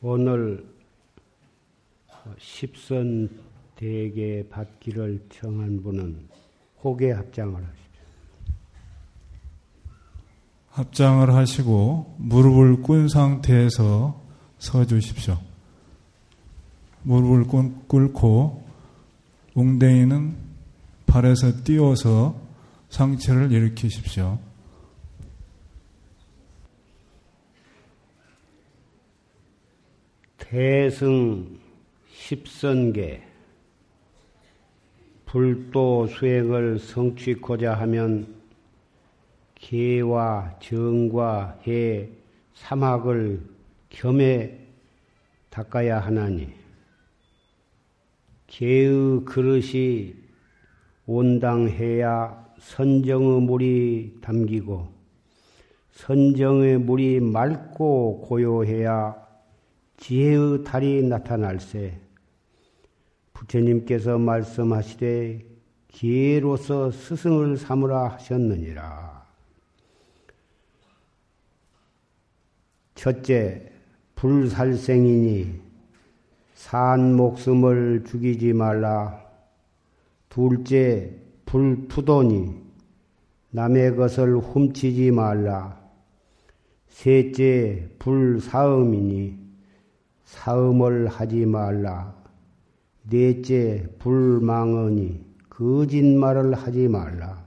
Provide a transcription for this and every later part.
오늘 십선 대계 받기를 청한 분은 호계 합장을 하십시오. 합장을 하시고 무릎을 꿇은 상태에서 서 주십시오. 무릎을 꿇고 웅댕이는 발에서 띄워서 상체를 일으키십시오. 대승 십선계 불도 수행을 성취코자 하면 개와 정과 해 사막을 겸해 닦아야 하나니. 개의 그릇이 온당해야 선정의 물이 담기고 선정의 물이 맑고 고요해야 지혜의 달이 나타날세 부처님께서 말씀하시되 기회로서 스승을 삼으라 하셨느니라. 첫째, 불살생이니 산 목숨을 죽이지 말라. 둘째, 불투도니 남의 것을 훔치지 말라. 셋째, 불사음이니 사음을 하지 말라. 넷째, 불망언이 거짓말을 하지 말라.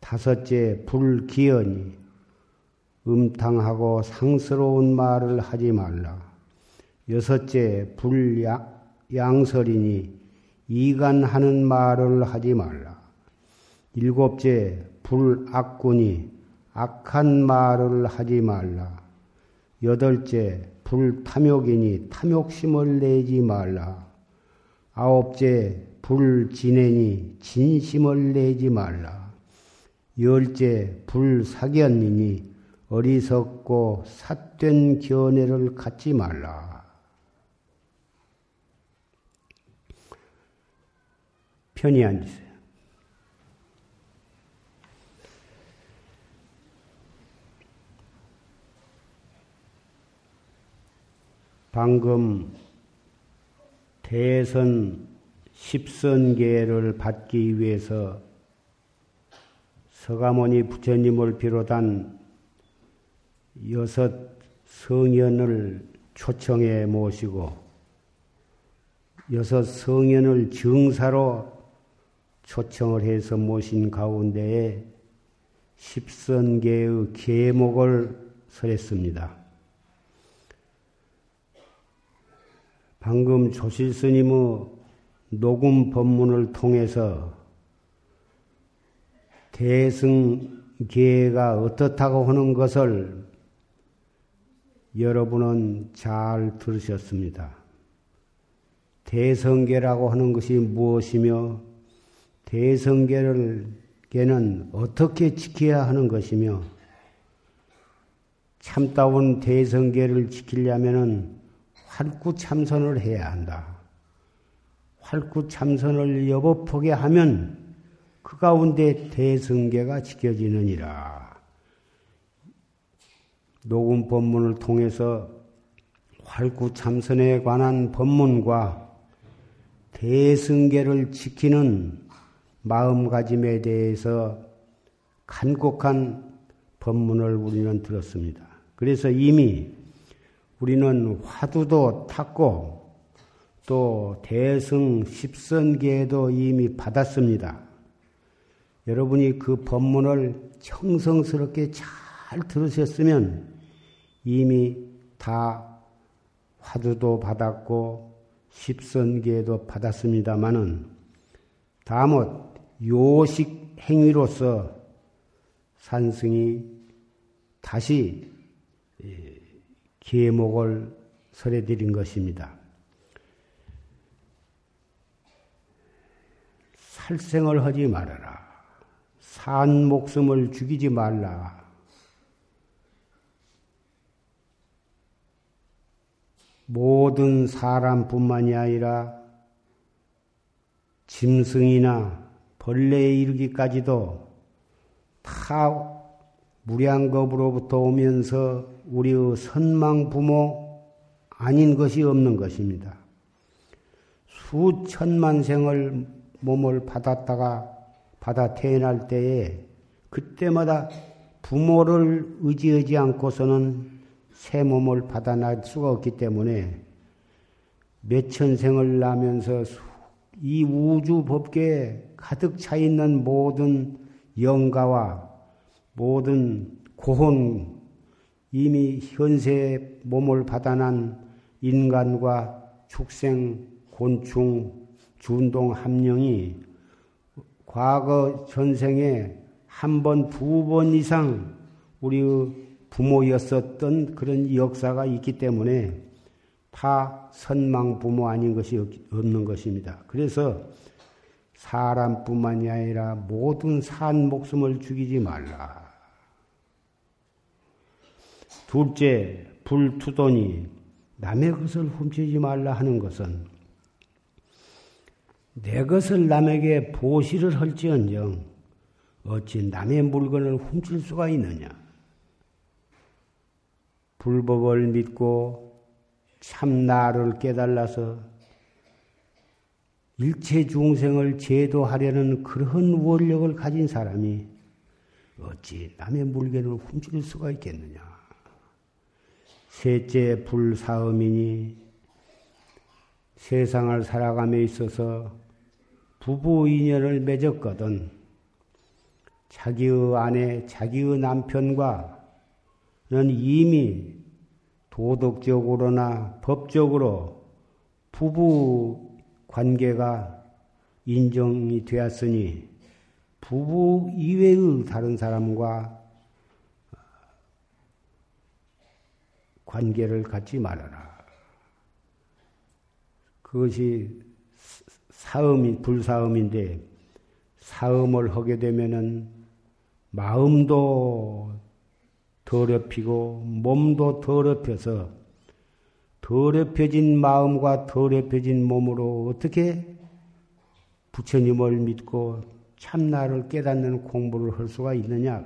다섯째, 불기언이 음탕하고 상스러운 말을 하지 말라. 여섯째, 불양설이니 이간하는 말을 하지 말라. 일곱째, 불악군이 악한 말을 하지 말라. 여덟째, 불탐욕이니 탐욕심을 내지 말라. 아홉째, 불진애니 진심을 내지 말라. 열째, 불사견이니 어리석고 삿된 견해를 갖지 말라. 편히 앉으세요. 방금 대선 십선계를 받기 위해서 서가모니 부처님을 비롯한 여섯 성현을 초청해 모시고 여섯 성현을 증사로 초청을 해서 모신 가운데에 십선계의 계목을 설했습니다. 방금 조실 스님의 녹음 법문을 통해서 대승계가 어떻다고 하는 것을 여러분은 잘 들으셨습니다. 대성계라고 하는 것이 무엇이며 대성계를 는 어떻게 지켜야 하는 것이며 참다운 대성계를 지키려면은 활구 참선을 해야 한다. 활구 참선을 여법하게 하면 그 가운데 대승계가 지켜지느니라. 녹음 법문을 통해서 활구 참선에 관한 법문과 대승계를 지키는 마음가짐에 대해서 간곡한 법문을 우리는 들었습니다. 그래서 이미 우리는 화두도 탔고 또 대승 십선계도 이미 받았습니다. 여러분이 그 법문을 청성스럽게 잘 들으셨으면 이미 다 화두도 받았고 십선계도 받았습니다마는 다못 요식 행위로서 산승이 다시 계목을 설해 드린 것입니다. 살생을 하지 말아라. 산 목숨을 죽이지 말라. 모든 사람뿐만이 아니라 짐승이나 벌레에 이르기까지도 다 무량겁으로부터 오면서 우리의 선망 부모 아닌 것이 없는 것입니다. 수천만 생을 몸을 받았다가 받아 태어날 때에 그때마다 부모를 의지하지 않고서는 새 몸을 받아날 수가 없기 때문에 몇천 생을 나면서 이 우주 법계에 가득 차 있는 모든 영가와 모든 고혼 이미 현세 몸을 받아난 인간과 축생, 곤충, 준동 함령이 과거 전생에 한 번, 두 번 이상 우리의 부모였었던 그런 역사가 있기 때문에 다 선망 부모 아닌 것이 없는 것입니다. 그래서 사람뿐만이 아니라 모든 산 목숨을 죽이지 말라. 둘째, 불투돈이 남의 것을 훔치지 말라 하는 것은 내 것을 남에게 보시를 할지언정 어찌 남의 물건을 훔칠 수가 있느냐? 불법을 믿고 참 나를 깨달아서 일체 중생을 제도하려는 그러한 원력을 가진 사람이 어찌 남의 물건을 훔칠 수가 있겠느냐? 셋째 불사음이니 세상을 살아감에 있어서 부부 인연을 맺었거든. 자기의 아내, 자기의 남편과는 이미 도덕적으로나 법적으로 부부 관계가 인정이 되었으니 부부 이외의 다른 사람과 관계를 갖지 말아라. 그것이 사음이 불사음인데 사음을 하게 되면은 마음도 더럽히고 몸도 더럽혀서 더럽혀진 마음과 더럽혀진 몸으로 어떻게 부처님을 믿고 참나를 깨닫는 공부를 할 수가 있느냐?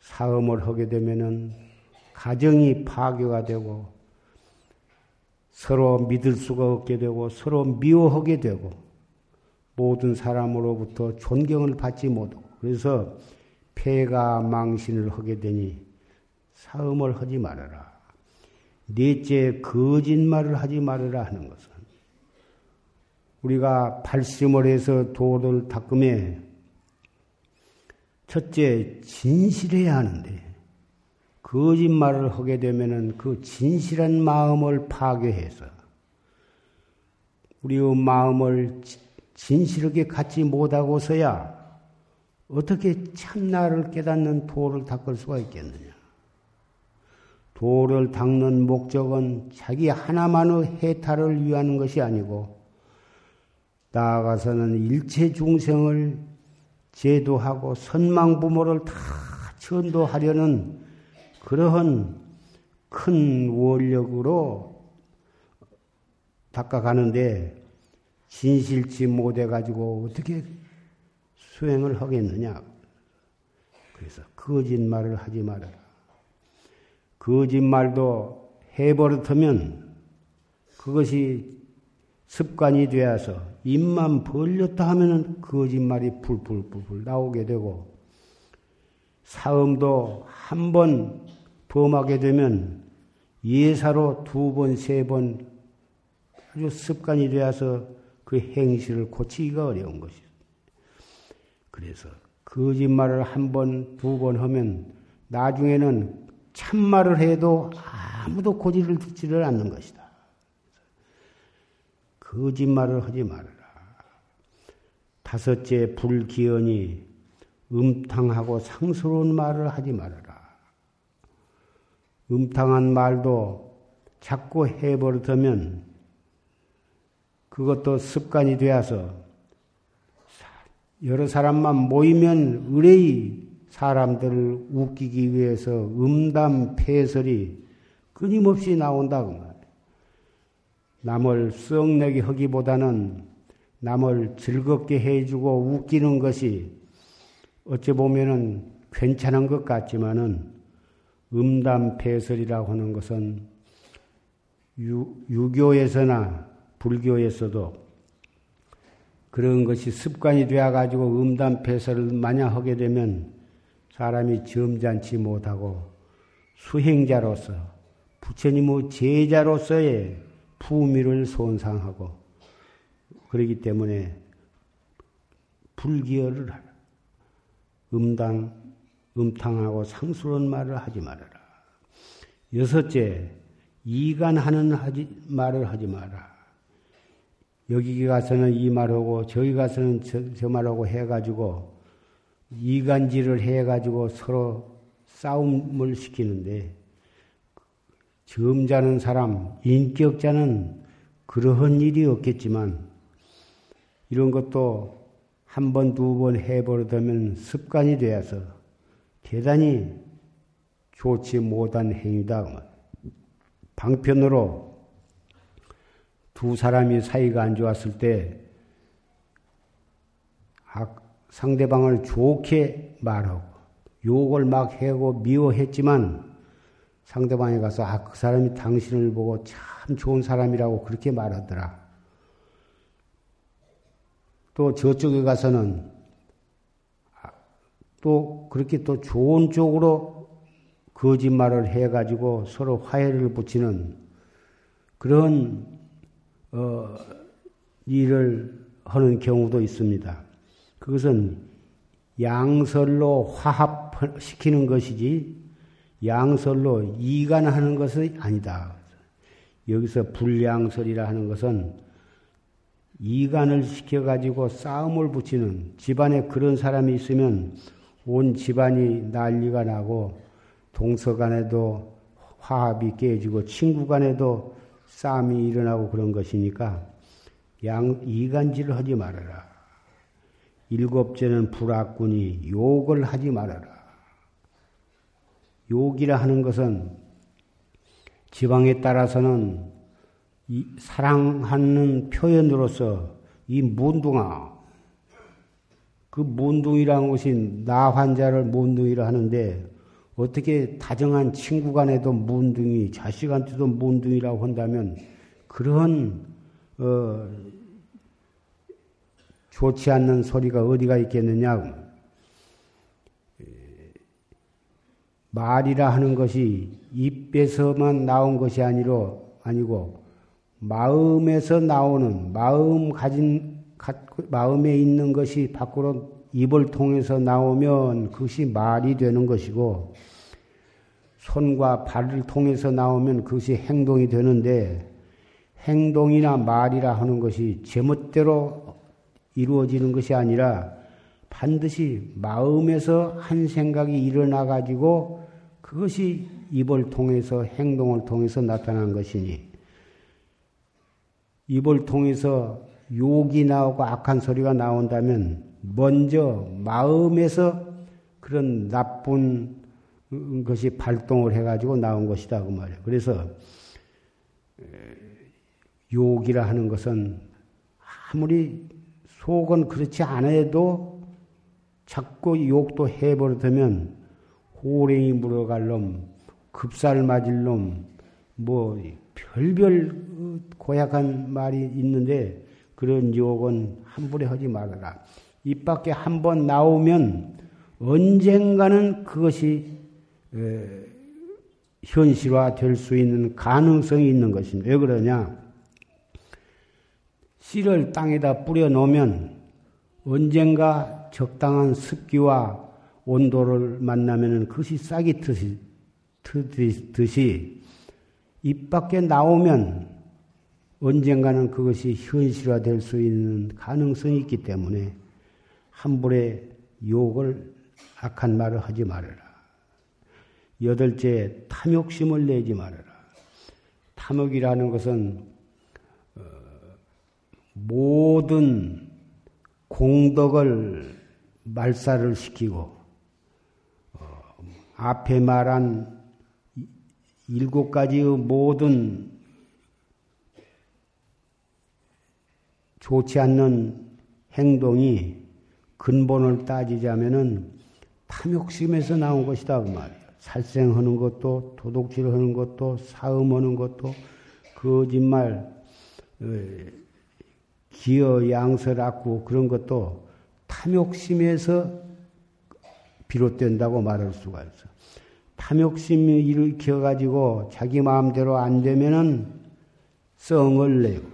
사음을 하게 되면은 가정이 파괴가 되고 서로 믿을 수가 없게 되고 서로 미워하게 되고 모든 사람으로부터 존경을 받지 못하고 그래서 폐가 망신을 하게 되니 사음을 하지 말아라. 넷째 거짓말을 하지 말아라 하는 것은 우리가 발심을 해서 도를 닦음에 첫째 진실해야 하는데 거짓말을 하게 되면은 그 진실한 마음을 파괴해서 우리의 마음을 진실하게 갖지 못하고서야 어떻게 참나를 깨닫는 도를 닦을 수가 있겠느냐? 도를 닦는 목적은 자기 하나만의 해탈을 위하는 것이 아니고 나아가서는 일체 중생을 제도하고 선망 부모를 다 전도하려는 그러한 큰 원력으로 닦아가는데 진실치 못해가지고 어떻게 수행을 하겠느냐. 그래서 거짓말을 하지 말아라. 거짓말도 해버릇하면 그것이 습관이 되어서 입만 벌렸다 하면은 거짓말이 불불불불 나오게 되고 사음도 한 번 범하게 되면 예사로 두 번, 세 번 아주 습관이 되어서 그 행실을 고치기가 어려운 것이죠. 그래서 거짓말을 한 번, 두 번 하면 나중에는 참말을 해도 아무도 고지를 듣지를 않는 것이다. 거짓말을 하지 말아라. 다섯째, 불기연이 음탕하고 상스러운 말을 하지 말아라. 음탕한 말도 자꾸 해버릇하면 그것도 습관이 되어서 여러 사람만 모이면 의뢰의 사람들을 웃기기 위해서 음담 폐설이 끊임없이 나온다 그 말이에요. 남을 썩내게 하기보다는 남을 즐겁게 해주고 웃기는 것이 어찌 보면은 괜찮은 것 같지만은 음담 폐설이라고 하는 것은 유, 유교에서나 불교에서도 그런 것이 습관이 되어가지고 음담패설을 마냥 하게 되면 사람이 점잖지 못하고 수행자로서 부처님의 제자로서의 품위를 손상하고 그러기 때문에 불기어를. 음당, 음탕하고 상스러운 말을 하지 말아라. 여섯째, 이간하는 하지, 말을 하지 마라. 여기 가서는 이 말하고 저기 가서는 저, 저 말하고 해가지고 이간질을 해가지고 서로 싸움을 시키는데 점잖은 사람, 인격자는 그러한 일이 없겠지만 이런 것도 한 번, 두 번 해버리면 습관이 되어서 대단히 좋지 못한 행위다. 방편으로 두 사람이 사이가 안 좋았을 때 상대방을 좋게 말하고 욕을 막 해고 미워했지만 상대방에 가서 아, 그 사람이 당신을 보고 참 좋은 사람이라고 그렇게 말하더라. 또 저쪽에 가서는 또 그렇게 또 좋은 쪽으로 거짓말을 해가지고 서로 화해를 붙이는 그런 어, 일을 하는 경우도 있습니다. 그것은 양설로 화합시키는 것이지 양설로 이간하는 것이 아니다. 여기서 불양설이라 하는 것은 이간을 시켜가지고 싸움을 붙이는 집안에 그런 사람이 있으면 온 집안이 난리가 나고 동서 간에도 화합이 깨지고 친구 간에도 싸움이 일어나고 그런 것이니까 양 이간질을 하지 말아라. 일곱째는 불악군이 욕을 하지 말아라. 욕이라 하는 것은 지방에 따라서는 사랑하는 표현으로서 이 문둥아 그 문둥이라는 것이 나 환자를 문둥이라 하는데 어떻게 다정한 친구 간에도 문둥이, 자식한테도 문둥이라고 한다면 그런 어, 좋지 않는 소리가 어디가 있겠느냐? 말이라 하는 것이 입에서만 나온 것이 아니로 아니고 마음에서 나오는 마음 가진 마음에 있는 것이 밖으로 입을 통해서 나오면 그것이 말이 되는 것이고 손과 발을 통해서 나오면 그것이 행동이 되는데 행동이나 말이라 하는 것이 제멋대로 이루어지는 것이 아니라 반드시 마음에서 한 생각이 일어나 가지고 그것이 입을 통해서 행동을 통해서 나타난 것이니 입을 통해서 욕이 나오고 악한 소리가 나온다면 먼저 마음에서 그런 나쁜 것이 발동을 해가지고 나온 것이다 그 말이에요. 그래서 욕이라 하는 것은 아무리 속은 그렇지 않아도 자꾸 욕도 해버리면 호랭이 물어갈 놈, 급살 맞을 놈, 뭐 별별 고약한 말이 있는데 그런 욕은 함부로 하지 말아라. 입 밖에 한 번 나오면 언젠가는 그것이 현실화 될 수 있는 가능성이 있는 것입니다. 왜 그러냐? 씨를 땅에다 뿌려 놓으면 언젠가 적당한 습기와 온도를 만나면 그것이 싹이 트듯이, 트듯이 입 밖에 나오면 언젠가는 그것이 현실화될 수 있는 가능성이 있기 때문에 함부로 욕을 악한 말을 하지 말아라. 여덟째, 탐욕심을 내지 말아라. 탐욕이라는 것은 어, 모든 공덕을 말살을 시키고 어, 앞에 말한 일곱 가지의 모든 좋지 않는 행동이 근본을 따지자면은 탐욕심에서 나온 것이다 그 말이에요. 살생하는 것도 도둑질하는 것도 사음하는 것도 거짓말, 어, 기어 양설악구 그런 것도 탐욕심에서 비롯된다고 말할 수가 있어. 탐욕심이 일으켜 가지고 자기 마음대로 안 되면은 성을 내고,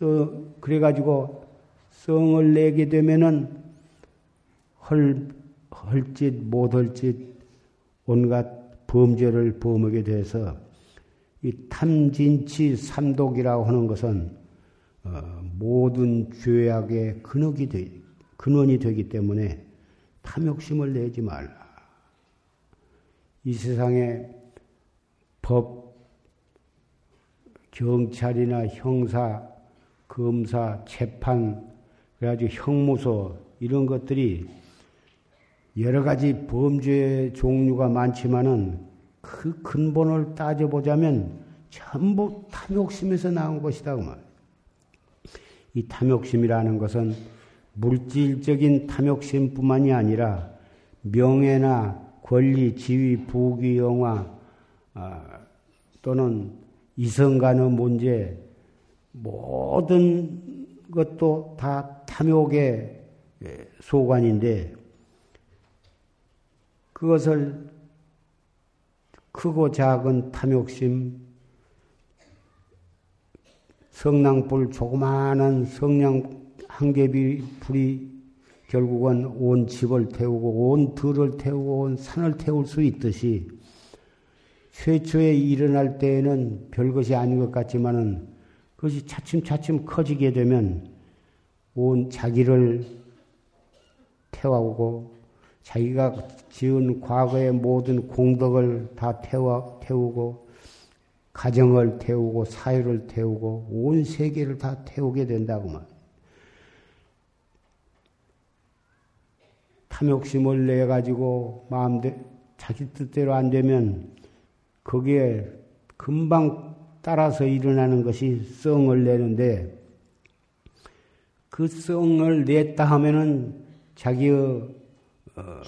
성, 그래가지고 성을 내게 되면은 헐, 헐짓, 못할짓, 온갖 범죄를 범하게 돼서 이 탐진치 삼독이라고 하는 것은 어, 모든 죄악의 근원이, 되, 근원이 되기 때문에 탐욕심을 내지 말라. 이 세상에 법, 경찰이나 형사, 검사, 재판, 그래가지고 형무소 이런 것들이 여러 가지 범죄 종류가 많지만은 그 근본을 따져보자면 전부 탐욕심에서 나온 것이다. 그 말. 이 탐욕심이라는 것은 물질적인 탐욕심뿐만이 아니라 명예나 권리, 지위, 부귀, 영화 아, 또는 이성 간의 문제 모든 것도 다 탐욕의 예, 소관인데 그것을 크고 작은 탐욕심, 성냥불 조그마한 성냥 한 개비 불이 결국은 온 집을 태우고 온 들을 태우고 온 산을 태울 수 있듯이 최초에 일어날 때에는 별것이 아닌 것 같지만은 그것이 차츰차츰 커지게 되면 온 자기를 태우고 자기가 지은 과거의 모든 공덕을 다 태워, 태우고 가정을 태우고 사회를 태우고 온 세계를 다 태우게 된다고 말. 탐욕심을 내 가지고 마음대 자기 뜻대로 안 되면 거기에 금방 따라서 일어나는 것이 성을 내는데 그 성을 냈다 하면은 자기의 어,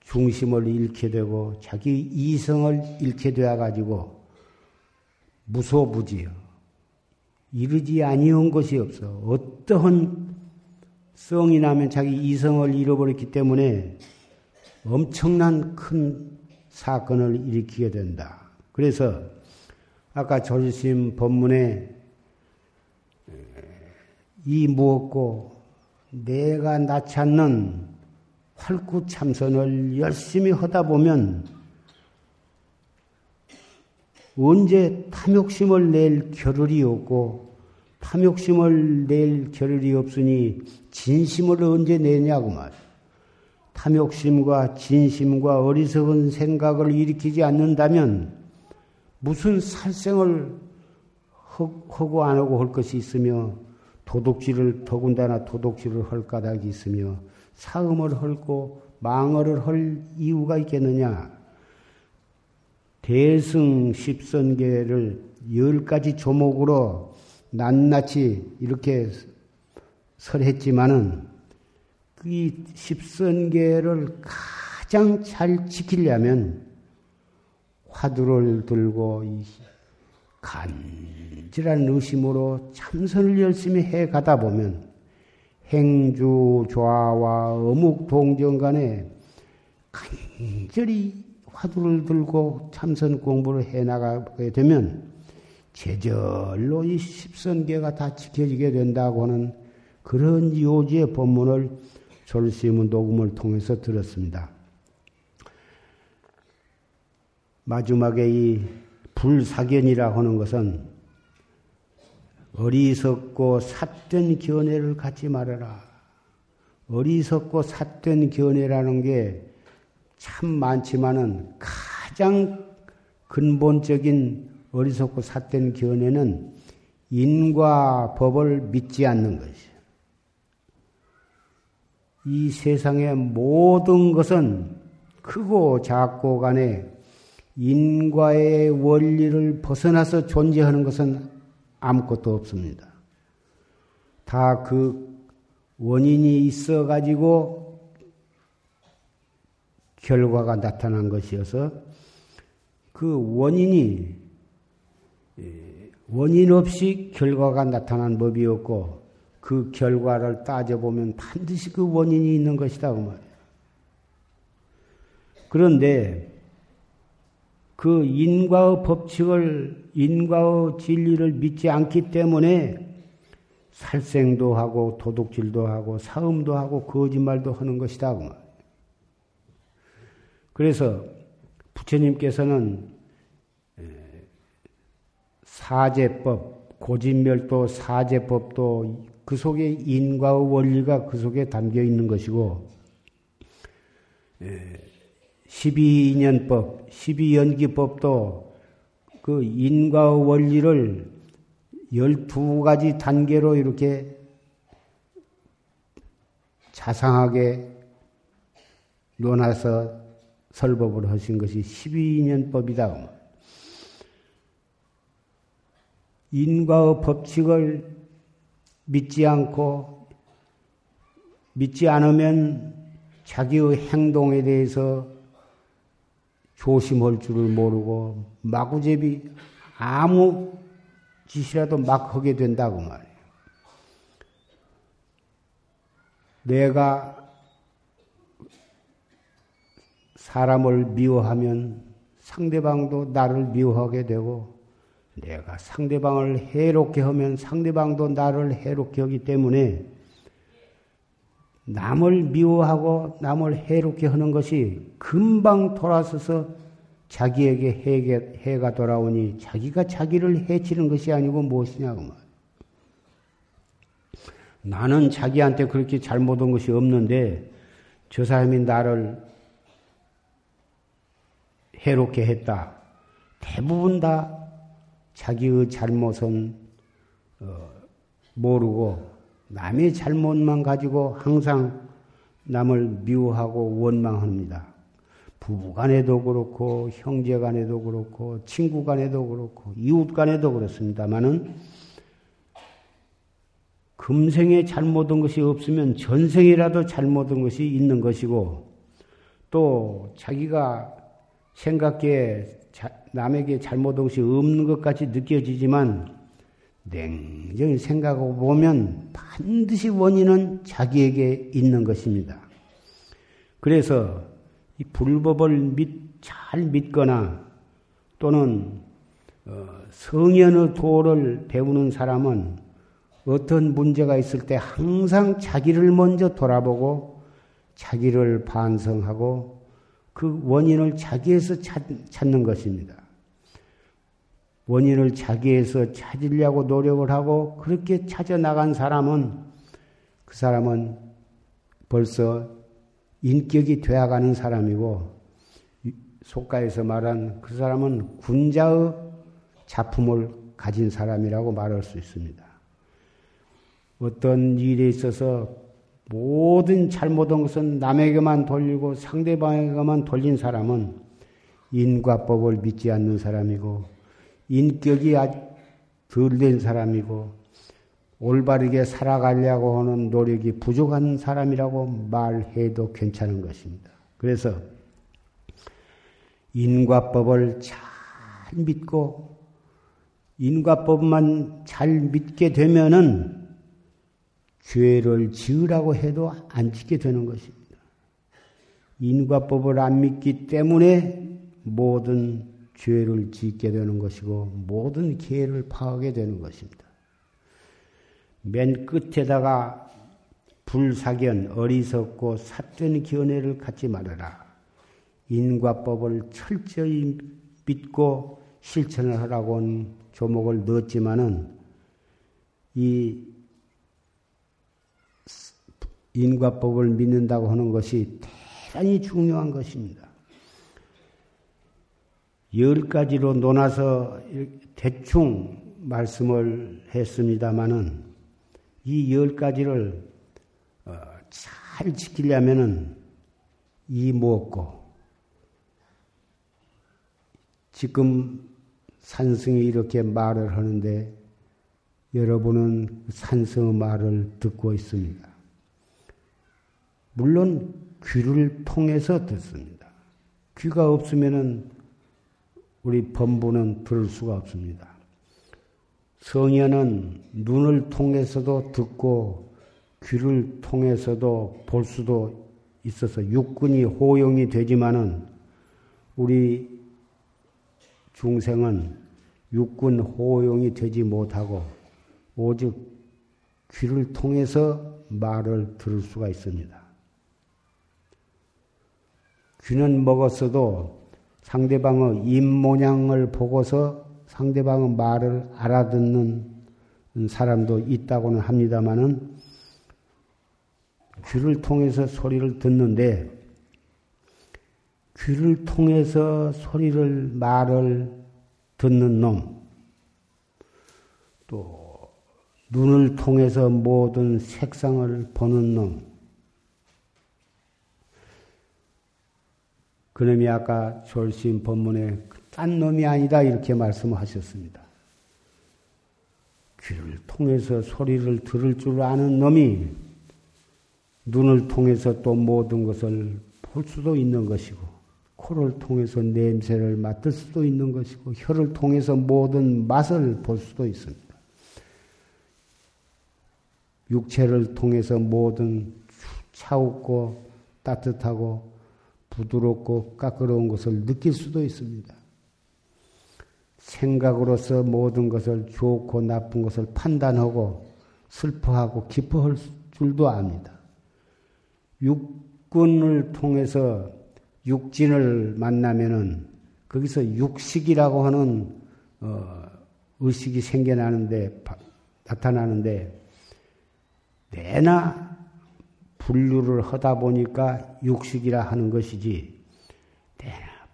중심을 잃게 되고 자기 이성을 잃게 되어 가지고 무소부지요. 이르지 아니한 것이 없어. 어떠한 성이 나면 자기 이성을 잃어버렸기 때문에 엄청난 큰 사건을 일으키게 된다. 그래서 아까 조지심 법문에 이 무엇고 내가 낳지 않는 활구 참선을 열심히 하다 보면 언제 탐욕심을 낼 겨를이 없고 탐욕심을 낼 겨를이 없으니 진심을 언제 내냐고 말. 탐욕심과 진심과 어리석은 생각을 일으키지 않는다면 무슨 살생을 하고 안 하고 할 것이 있으며 도둑질을 더군다나 도둑질을 할 까닭이 있으며 사음을 헐고 망어를 할 이유가 있겠느냐? 대승 십선계를 열 가지 조목으로 낱낱이 이렇게 설했지만은 이 십선계를 가장 잘 지키려면 화두를 들고 간절한 의심으로 참선을 열심히 해 가다 보면 행주 좌와 어묵 동정 간에 간절히 화두를 들고 참선 공부를 해 나가게 되면 제절로 이 십선계가 다 지켜지게 된다고 하는 그런 요지의 법문을 졸시문 녹음을 통해서 들었습니다. 마지막에 이 불사견이라 하는 것은 어리석고 삿된 견해를 갖지 말아라. 어리석고 삿된 견해라는 게 참 많지만은 가장 근본적인 어리석고 삿된 견해는 인과 법을 믿지 않는 것이에요. 이 세상의 모든 것은 크고 작고 간에 인과의 원리를 벗어나서 존재하는 것은 아무것도 없습니다. 다 그 원인이 있어 가지고 결과가 나타난 것이어서 그 원인이 원인 없이 결과가 나타난 법이 없고 그 결과를 따져보면 반드시 그 원인이 있는 것이다. 그 말이에요. 그런데 그 인과의 법칙을, 인과의 진리를 믿지 않기 때문에 살생도 하고 도둑질도 하고 사음도 하고 거짓말도 하는 것이다. 그. 그래서 부처님께서는 사제법, 고진멸도 사제법도 그 속에 인과의 원리가 그 속에 담겨 있는 것이고, 12인연법, 12연기법도 그 인과의 원리를 12가지 단계로 이렇게 자상하게 논해서 설법을 하신 것이 12인연법이다. 인과의 법칙을 믿지 않고 믿지 않으면 자기의 행동에 대해서 조심할 줄을 모르고 마구제비 아무 짓이라도 막 하게 된다고 말이에요. 내가 사람을 미워하면 상대방도 나를 미워하게 되고 내가 상대방을 해롭게 하면 상대방도 나를 해롭게 하기 때문에 남을 미워하고 남을 해롭게 하는 것이 금방 돌아서서 자기에게 해게, 해가 돌아오니 자기가 자기를 해치는 것이 아니고 무엇이냐고 말. 나는 자기한테 그렇게 잘못한 것이 없는데 저 사람이 나를 해롭게 했다. 대부분 다 자기의 잘못은 어, 모르고 남의 잘못만 가지고 항상 남을 미워하고 원망합니다. 부부 간에도 그렇고 형제 간에도 그렇고 친구 간에도 그렇고 이웃 간에도 그렇습니다만은 금생에 잘못한 것이 없으면 전생이라도 잘못한 것이 있는 것이고 또 자기가 생각에 남에게 잘못한 것이 없는 것 같이 느껴지지만 냉정히 생각하고 보면 반드시 원인은 자기에게 있는 것입니다. 그래서 이 불법을 믿, 잘 믿거나 또는 어, 성현의 도를 배우는 사람은 어떤 문제가 있을 때 항상 자기를 먼저 돌아보고 자기를 반성하고 그 원인을 자기에서 찾, 찾는 것입니다. 원인을 자기에서 찾으려고 노력을 하고 그렇게 찾아 나간 사람은 그 사람은 벌써 인격이 되어가는 사람이고 속가에서 말한 그 사람은 군자의 작품을 가진 사람이라고 말할 수 있습니다. 어떤 일에 있어서 모든 잘못한 것은 남에게만 돌리고 상대방에게만 돌린 사람은 인과법을 믿지 않는 사람이고 인격이 덜된 사람이고 올바르게 살아가려고 하는 노력이 부족한 사람이라고 말해도 괜찮은 것입니다. 그래서 인과법을 잘 믿고 인과법만 잘 믿게 되면은 죄를 지으라고 해도 안 짓게 되는 것입니다. 인과법을 안 믿기 때문에 모든 죄를 짓게 되는 것이고 모든 기회를 파하게 되는 것입니다. 맨 끝에다가 불사견, 어리석고 삿된 견해를 갖지 말아라. 인과법을 철저히 믿고 실천을 하라고 는 조목을 넣었지만은 이 인과법을 믿는다고 하는 것이 대단히 중요한 것입니다. 열 가지로 논아서 대충 말씀을 했습니다마는 이 열 가지를 어, 잘 지키려면은 이 무엇고 지금 산승이 이렇게 말을 하는데 여러분은 산승의 말을 듣고 있습니다. 물론 귀를 통해서 듣습니다. 귀가 없으면은 우리 범부는 들을 수가 없습니다. 성현은 눈을 통해서도 듣고 귀를 통해서도 볼 수도 있어서 육군이 호용이 되지만은 우리 중생은 육군 호용이 되지 못하고 오직 귀를 통해서 말을 들을 수가 있습니다. 귀는 먹었어도 상대방의 입 모양을 보고서 상대방의 말을 알아듣는 사람도 있다고는 합니다만은 귀를 통해서 소리를 듣는데 귀를 통해서 소리를 말을 듣는 놈, 또 눈을 통해서 모든 색상을 보는 놈, 그놈이 아까 졸심 법문에 딴 놈이 아니다 이렇게 말씀하셨습니다. 귀를 통해서 소리를 들을 줄 아는 놈이 눈을 통해서 또 모든 것을 볼 수도 있는 것이고 코를 통해서 냄새를 맡을 수도 있는 것이고 혀를 통해서 모든 맛을 볼 수도 있습니다. 육체를 통해서 모든 차갑고 따뜻하고 부드럽고 까끄러운 것을 느낄 수도 있습니다. 생각으로서 모든 것을 좋고 나쁜 것을 판단하고 슬퍼하고 기뻐할 줄도 압니다. 육군을 통해서 육진을 만나면은 거기서 육식이라고 하는 어, 의식이 생겨나는데 나타나는데 내나 분류를 하다 보니까 육식이라 하는 것이지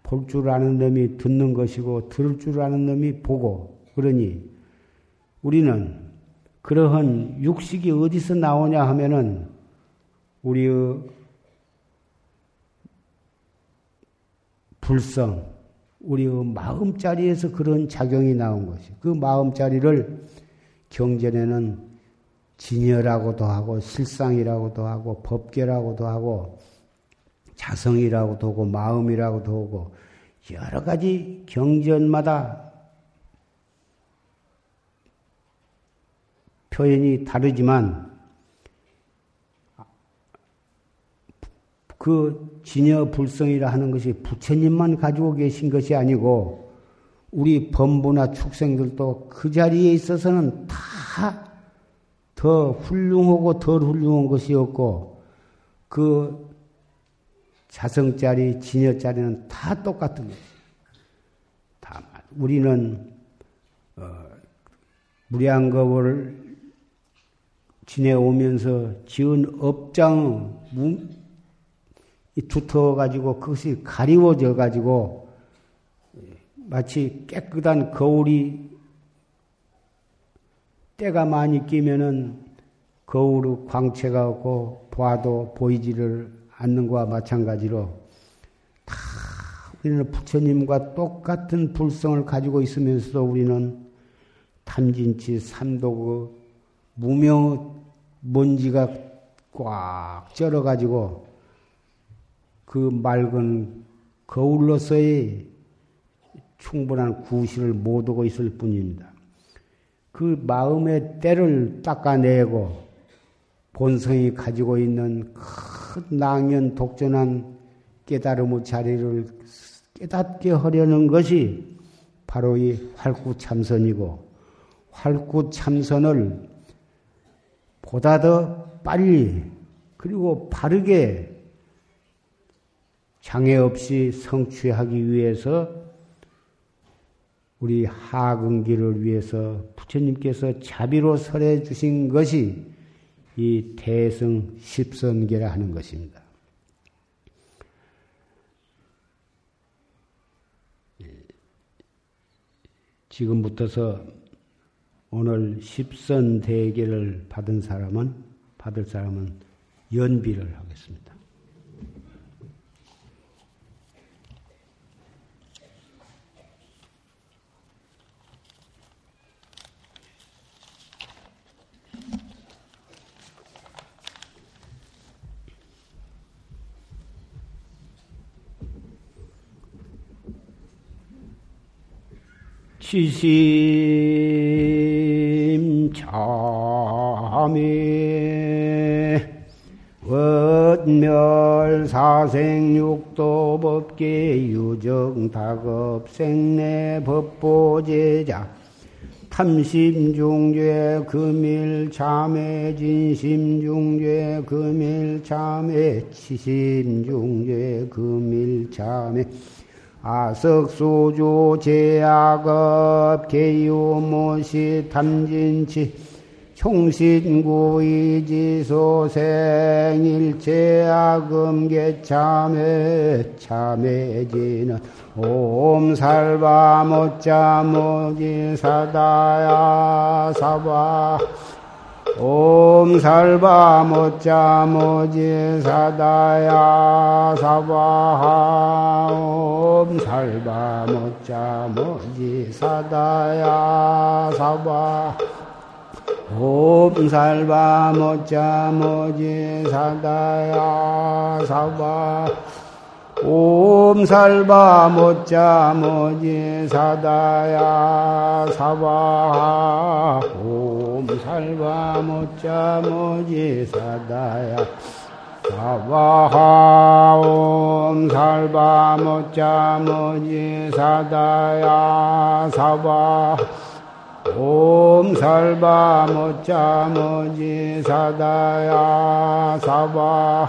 볼 줄 아는 놈이 듣는 것이고 들을 줄 아는 놈이 보고 그러니 우리는 그러한 육식이 어디서 나오냐 하면은 우리의 불성, 우리의 마음자리에서 그런 작용이 나온 것이. 그 마음자리를 경전에는 진여라고도 하고 실상이라고도 하고 법계라고도 하고 자성이라고도 하고 마음이라고도 하고 여러 가지 경전마다 표현이 다르지만 그 진여 불성이라 하는 것이 부처님만 가지고 계신 것이 아니고 우리 범부나 축생들도 그 자리에 있어서는 다 더 훌륭하고 덜 훌륭한 것이 없고 그 자성짜리, 진여짜리는 다 똑같은 것이. 다만 우리는 어, 무량겁을 지내오면서 지은 업장 두터워 가지고 그것이 가리워져 가지고 마치 깨끗한 거울이 때가 많이 끼면은 거울의 광채가 없고 봐도 보이지를 않는 것과 마찬가지로 다 우리는 부처님과 똑같은 불성을 가지고 있으면서도 우리는 탐진치 삼독의 무명 먼지가 꽉 쩔어가지고 그 맑은 거울로서의 충분한 구실을 못 오고 있을 뿐입니다. 그 마음의 때를 닦아내고 본성이 가지고 있는 큰 낭연 독전한 깨달음의 자리를 깨닫게 하려는 것이 바로 이 활구참선이고 활구참선을 보다 더 빨리 그리고 바르게 장애 없이 성취하기 위해서 우리 하근기를 위해서 부처님께서 자비로 설해 주신 것이 이 대승 십선계라 하는 것입니다. 지금부터서 오늘 십선 대계를 받은 사람은 받을 사람은 연비를 하겠습니다. 시시 원멸 사생육도 법계 유정 다급 생내 법보제자 탐심중죄 금일 참회 진심중죄 금일 참회 치심중죄 금일 참회 아석소조 제약업 개유모시 탐진치 총신구이지소생일제아금계 참회 참회지는 옴살바 못자 모지 사다야 사바 옴 살바 못자 모지 사다야 사바 옴살바 못자 모지 사다야 사바 옴 살바 모자 모지 사다야 사바 옴 살바 모자 모지 사다야 사바 옴 살바 모자 모지 사다야. 사바하 옴 살바 모자 모지 사다야. 사바. 옴 살바 모자 모지 사다야. 사바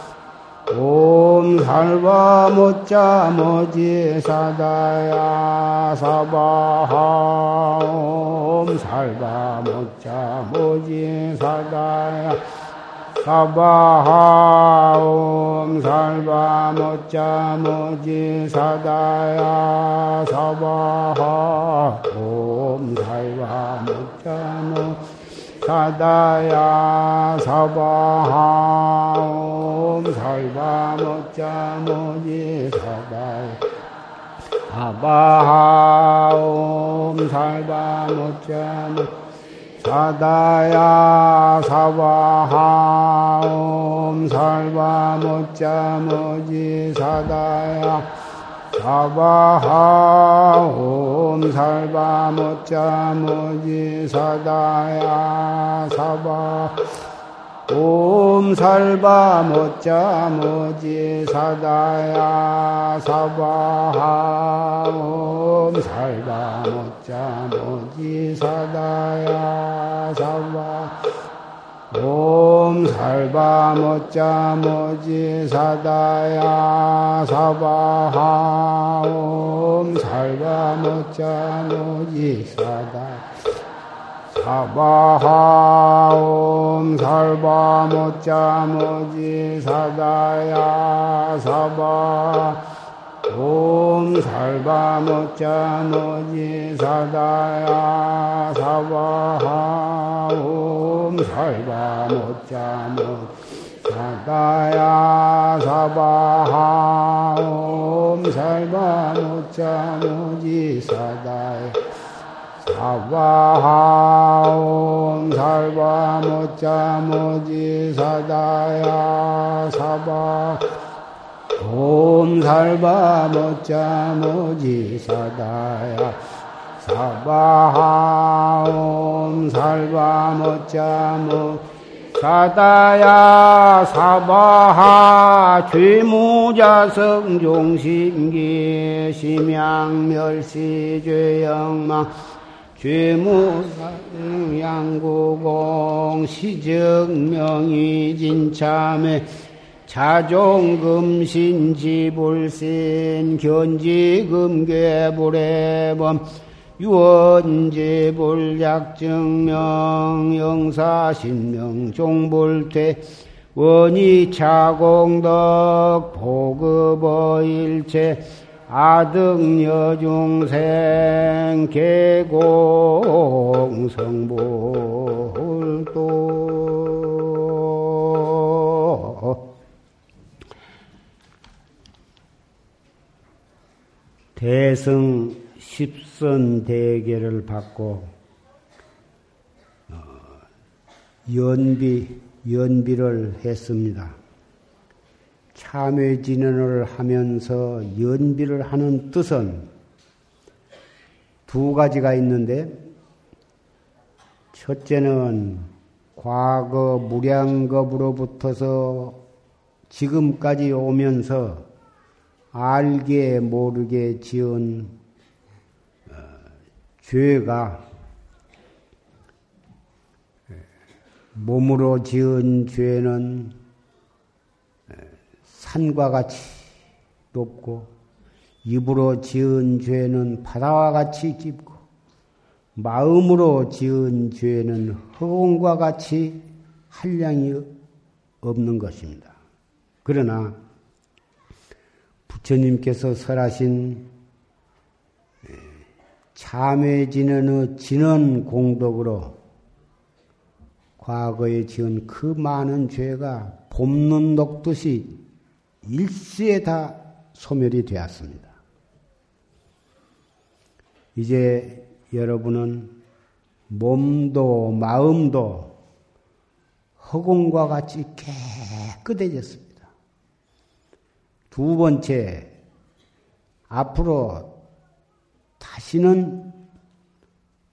옴 살바 모자 모지 사다야 사바하 옴 살바 모자 모지 사다야 사바하 옴 살바 모자 모지 사다야 사바하 옴 살바 모자 모지 사다야 사바하 옴 살바 모자 모지 사다야 사바하 옴 살바 모 사다야 사바하 옴 살바 모자 모지 사다야. 사바하 옴 살바 모자 모지 사다야. 사바 옴 살바 모자 모지 사다야 사바하. 옴 살바 모자 모지 사다야 사바. 옴 살바 모자 모지 사다야 사바하. 옴 살바 모자 모지 사다 사바하 옴 살바 모자 모지 사다야 사바. 옴 살바 모자 모지 사다야 사바하. 옴 살바 모자 모 사다야 사바하. 옴 살바 모자 모지 사다야 사바하 옴 살바 모자 모지 사다야 사바. 옴 살바 모자 모지 사다야 사바하 옴 살바 모자 모. 사다야 사바하 죄무자 성 종심기 심양멸시 죄영망 죄무양구공 시정명이 진참에 자종금신 지불신 견지금괴불해범 유언제불약증명 영사신명 종불퇴 원이차공덕 보급어일체 아등여중생 개공성불도 대성 십선 대계를 받고 어, 연비 연비를 했습니다. 참회 진언을 하면서 연비를 하는 뜻은 두 가지가 있는데 첫째는 과거 무량겁으로부터서 지금까지 오면서 알게 모르게 지은 어, 죄가 몸으로 지은 죄는 산과 같이 높고 입으로 지은 죄는 바다와 같이 깊고 마음으로 지은 죄는 허공과 같이 한량이 없는 것입니다. 그러나 부처님께서 설하신 참회 진언의 진언 공덕으로 과거에 지은 그 많은 죄가 봄눈 녹듯이 일시에 다 소멸이 되었습니다. 이제 여러분은 몸도 마음도 허공과 같이 깨끗해졌습니다. 두 번째, 앞으로 다시는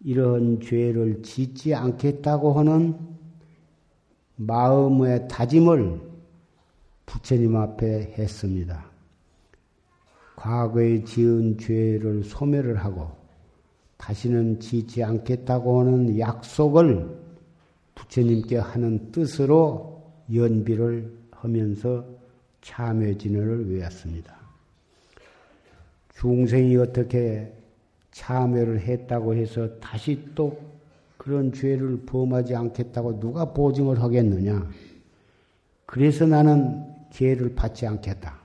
이런 죄를 짓지 않겠다고 하는 마음의 다짐을 부처님 앞에 했습니다. 과거에 지은 죄를 소멸을 하고 다시는 지지 않겠다고 하는 약속을 부처님께 하는 뜻으로 연비를 하면서 참회진을 외웠습니다. 중생이 어떻게 참회를 했다고 해서 다시 또 그런 죄를 범하지 않겠다고 누가 보증을 하겠느냐? 그래서 나는 기회를 받지 않겠다.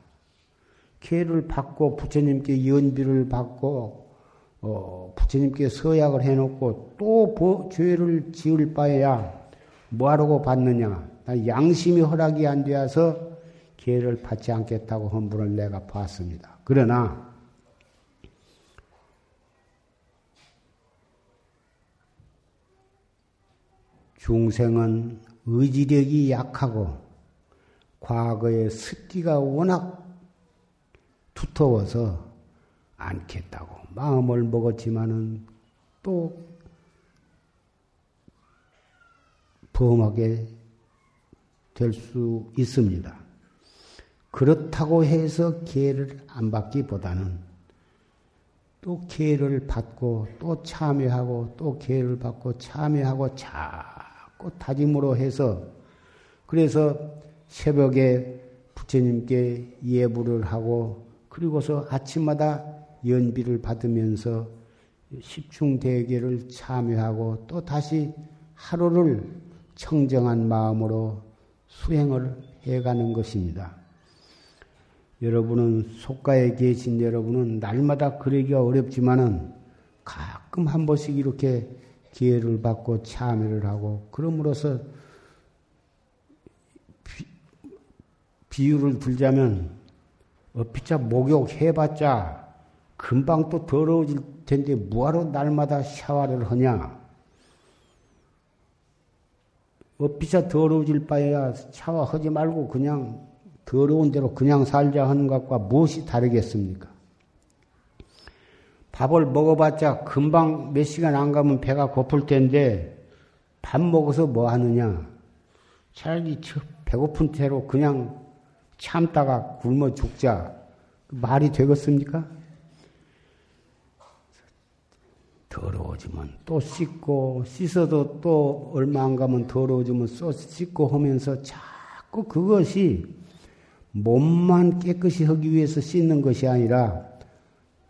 기회를 받고 부처님께 연비를 받고 어, 부처님께 서약을 해놓고 또 죄를 지을 바에야 뭐하라고 받느냐? 양심이 허락이 안 되어서 기회를 받지 않겠다고 헌분을 내가 봤습니다. 그러나 중생은 의지력이 약하고 과거의 습기가 워낙 두터워서 않겠다고 마음을 먹었지만은 또 범하게 될 수 있습니다. 그렇다고 해서 기회를 안 받기보다는 또 기회를 받고 또 참여하고 또 기회를 받고 참여하고 자꾸 다짐으로 해서 그래서 새벽에 부처님께 예불을 하고 그리고서 아침마다 연비를 받으면서 십중대계를 참여하고 또 다시 하루를 청정한 마음으로 수행을 해가는 것입니다. 여러분은 속가에 계신 여러분은 날마다 그러기가 어렵지만은 가끔 한 번씩 이렇게 기회를 받고 참여를 하고 그럼으로써 비유를 들자면 어피차 목욕 해봤자 금방 또 더러워질 텐데 뭐하러 날마다 샤워를 하냐? 어피차 더러워질 바에야 샤워하지 말고 그냥 더러운 대로 그냥 살자 하는 것과 무엇이 다르겠습니까? 밥을 먹어봤자 금방 몇 시간 안 가면 배가 고플 텐데 밥 먹어서 뭐 하느냐? 차라리 배고픈 채로 그냥 참다가 굶어 죽자. 말이 되겠습니까? 더러워지면 또 씻고, 씻어도 또 얼마 안 가면 더러워지면 또 씻고 하면서 자꾸 그것이 몸만 깨끗이 하기 위해서 씻는 것이 아니라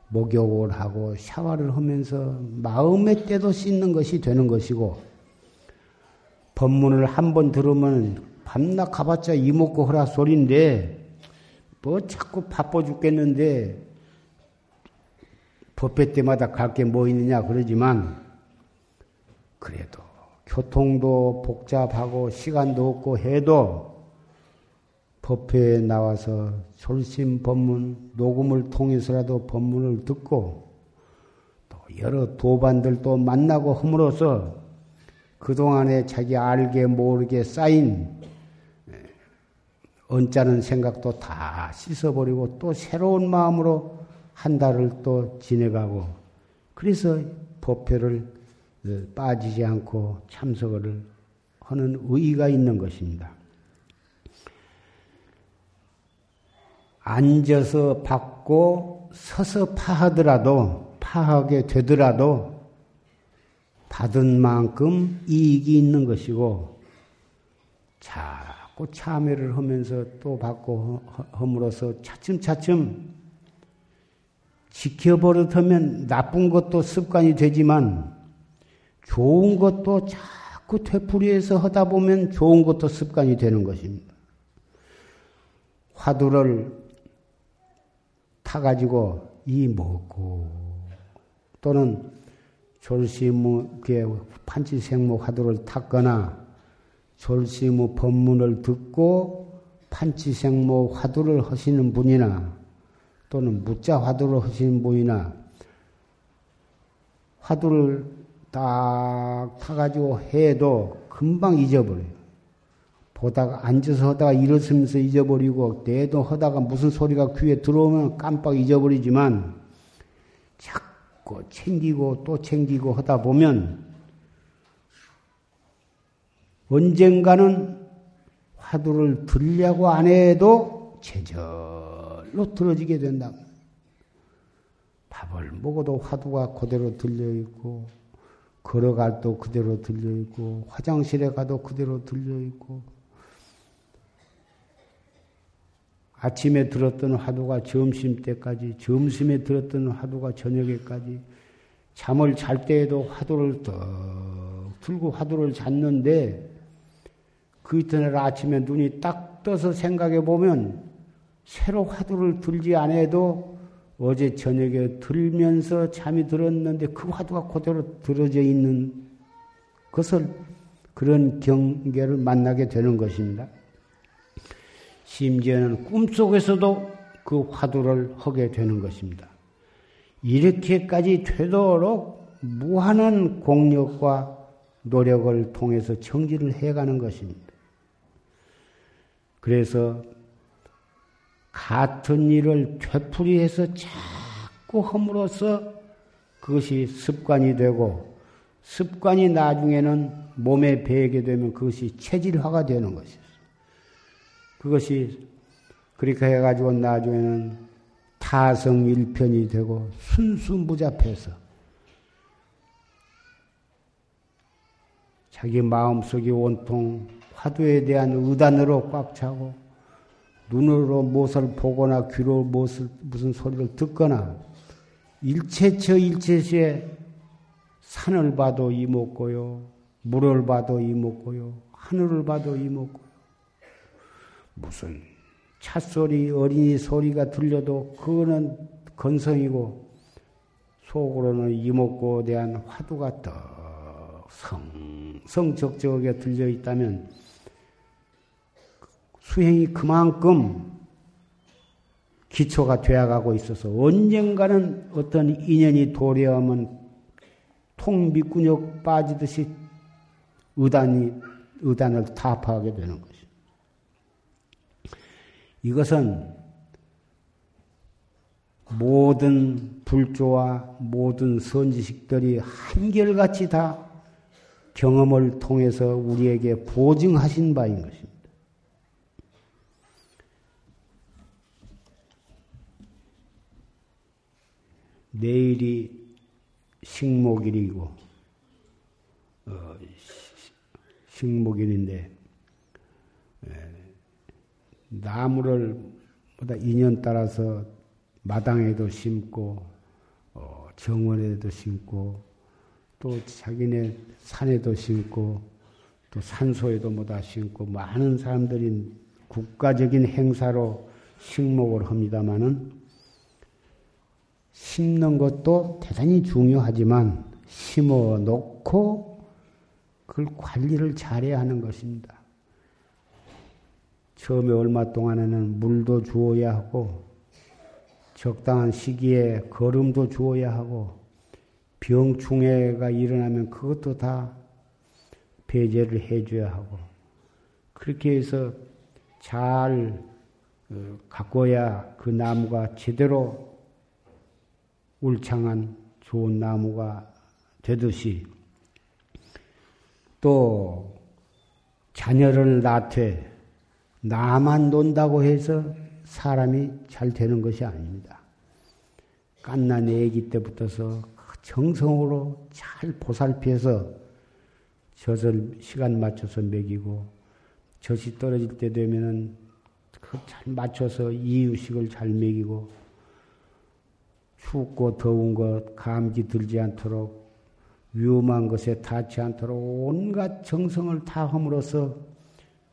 목욕을 하고 샤워를 하면서 마음의 때도 씻는 것이 되는 것이고 법문을 한 번 들으면 밤낮 가봤자 이먹고 허라 소리인데 뭐 자꾸 바빠 죽겠는데 법회 때마다 갈 게 뭐 있느냐 그러지만 그래도 교통도 복잡하고 시간도 없고 해도 법회에 나와서 졸심 법문 녹음을 통해서라도 법문을 듣고 또 여러 도반들도 만나고 함으로써 그동안에 자기 알게 모르게 쌓인 언짢은 생각도 다 씻어버리고 또 새로운 마음으로 한 달을 또 지내가고 그래서 법회를 빠지지 않고 참석을 하는 의의가 있는 것입니다. 앉아서 받고 서서 파하더라도 파하게 되더라도 받은 만큼 이익이 있는 것이고 자꾸 참여를 하면서 또 받고 함으로써 차츰차츰 지켜버릇하면 나쁜 것도 습관이 되지만 좋은 것도 자꾸 되풀이해서 하다 보면 좋은 것도 습관이 되는 것입니다. 화두를 타가지고 이 먹고 또는 졸시무의 판치생모 화두를 탔거나 졸시무 법문을 듣고 판치생모 화두를 하시는 분이나 또는 무자 화두를 하시는 분이나 화두를 딱 타가지고 해도 금방 잊어버려요. 보다가 앉아서 하다가 일어서면서 잊어버리고 내도 하다가 무슨 소리가 귀에 들어오면 깜빡 잊어버리지만 자꾸 챙기고 또 챙기고 하다 보면 언젠가는 화두를 들려고 안 해도 제절로 들어지게 된다. 밥을 먹어도 화두가 그대로 들려있고, 걸어갈 때 그대로 들려있고, 화장실에 가도 그대로 들려있고, 아침에 들었던 화두가 점심 때까지, 점심에 들었던 화두가 저녁에까지, 잠을 잘 때에도 화두를 떡 들고 화두를 잤는데, 그 이튿날 아침에 눈이 딱 떠서 생각해 보면, 새로 화두를 들지 않아도 어제 저녁에 들면서 잠이 들었는데 그 화두가 그대로 들어져 있는 것을 그런 경계를 만나게 되는 것입니다. 심지어는 꿈속에서도 그 화두를 하게 되는 것입니다. 이렇게까지 되도록 무한한 공력과 노력을 통해서 정지를 해가는 것입니다. 그래서 같은 일을 되풀이해서 자꾸 함으로써 그것이 습관이 되고 습관이 나중에는 몸에 배게 되면 그것이 체질화가 되는 것이죠. 그것이 그렇게 해가지고 나중에는 타성일편이 되고 순수무잡해서 자기 마음속이 온통 화두에 대한 의단으로 꽉 차고 눈으로 무엇을 보거나 귀로 무엇을, 무슨 소리를 듣거나 일체처 일체시에 산을 봐도 이먹고요 물을 봐도 이먹고요 하늘을 봐도 이먹고 무슨 찻소리, 어린이 소리가 들려도 그거는 건성이고 속으로는 이목구에 대한 화두가 떡 성성적적하게 들려 있다면 수행이 그만큼 기초가 되어가고 있어서 언젠가는 어떤 인연이 도래하면 통미꾼역 빠지듯이 의단이 의단을 타파하게 되는 거죠. 이것은 모든 불조와 모든 선지식들이 한결같이 다 경험을 통해서 우리에게 보증하신 바인 것입니다. 내일이 식목일이고, 어, 식목일인데, 나무를 보다 인연 따라서 마당에도 심고 어, 정원에도 심고 또 자기네 산에도 심고 또 산소에도 뭐다 심고 많은 사람들이 국가적인 행사로 식목을 합니다마는 심는 것도 대단히 중요하지만 심어 놓고 그걸 관리를 잘해야 하는 것입니다. 처음에 얼마 동안에는 물도 주어야 하고 적당한 시기에 걸음도 주어야 하고 병충해가 일어나면 그것도 다 배제를 해줘야 하고 그렇게 해서 잘 어, 가꿔야 그 나무가 제대로 울창한 좋은 나무가 되듯이 또 자녀를 낳되 나만 논다고 해서 사람이 잘 되는 것이 아닙니다. 깐난 애기 때부터서 정성으로 잘 보살피해서 젖을 시간 맞춰서 먹이고 젖이 떨어질 때 되면은 그잘 맞춰서 이유식을 잘 먹이고 춥고 더운 것 감기 들지 않도록 위험한 것에 닿지 않도록 온갖 정성을 다 함으로써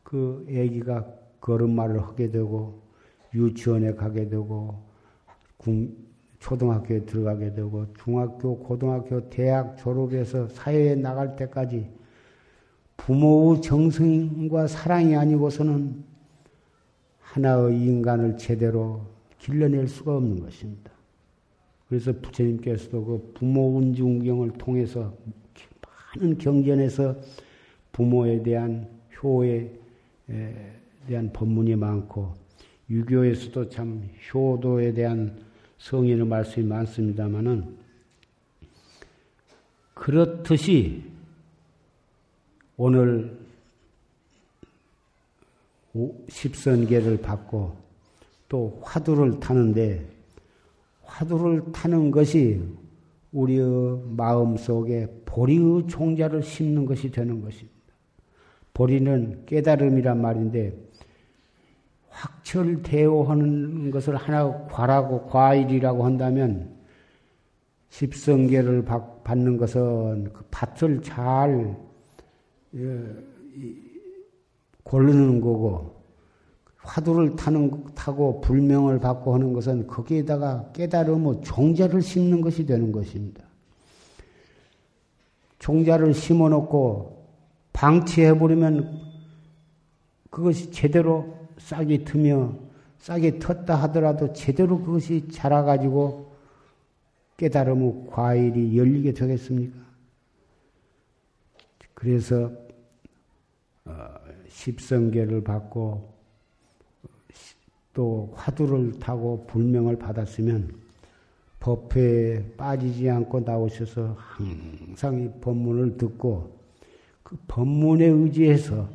그 아기가 걸음마를 하게 되고 유치원에 가게 되고 초등학교에 들어가게 되고 중학교, 고등학교, 대학 졸업해서 사회에 나갈 때까지 부모의 정성과 사랑이 아니고서는 하나의 인간을 제대로 길러낼 수가 없는 것입니다. 그래서 부처님께서도 그 부모 운중경을 통해서 많은 경전에서 부모에 대한 효에 대한 법문이 많고 유교에서도 참 효도에 대한 성인의 말씀이 많습니다만은 그렇듯이 오늘 십선계를 받고 또 화두를 타는데 화두를 타는 것이 우리의 마음 속에 보리의 종자를 심는 것이 되는 것입니다. 보리는 깨달음이란 말인데 확철대오하는 것을 하나 과라고 과일이라고 한다면 십성계를 받는 것은 그 밭을 잘 예, 고르는 거고 화두를 타는 타고 불명을 받고 하는 것은 거기에다가 깨달음의 종자를 심는 것이 되는 것입니다. 종자를 심어놓고 방치해버리면 그것이 제대로 싹이 트며 싹이 텄다 하더라도 제대로 그것이 자라가지고 깨달음의 과일이 열리게 되겠습니까? 그래서 어, 십성계를 받고 또 화두를 타고 불명을 받았으면 법회에 빠지지 않고 나오셔서 항상 이 법문을 듣고 그 법문에 의지해서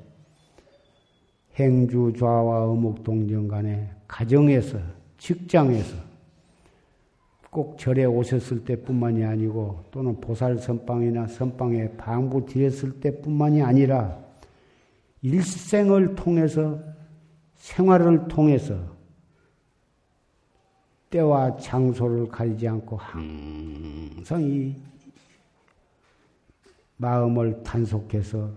행주 좌와 어묵 동정 간에 가정에서 직장에서 꼭 절에 오셨을 때뿐만이 아니고 또는 보살 선방이나 선방에 방부 드렸을 때뿐만이 아니라 일생을 통해서 생활을 통해서 때와 장소를 가리지 않고 항상 이 마음을 단속해서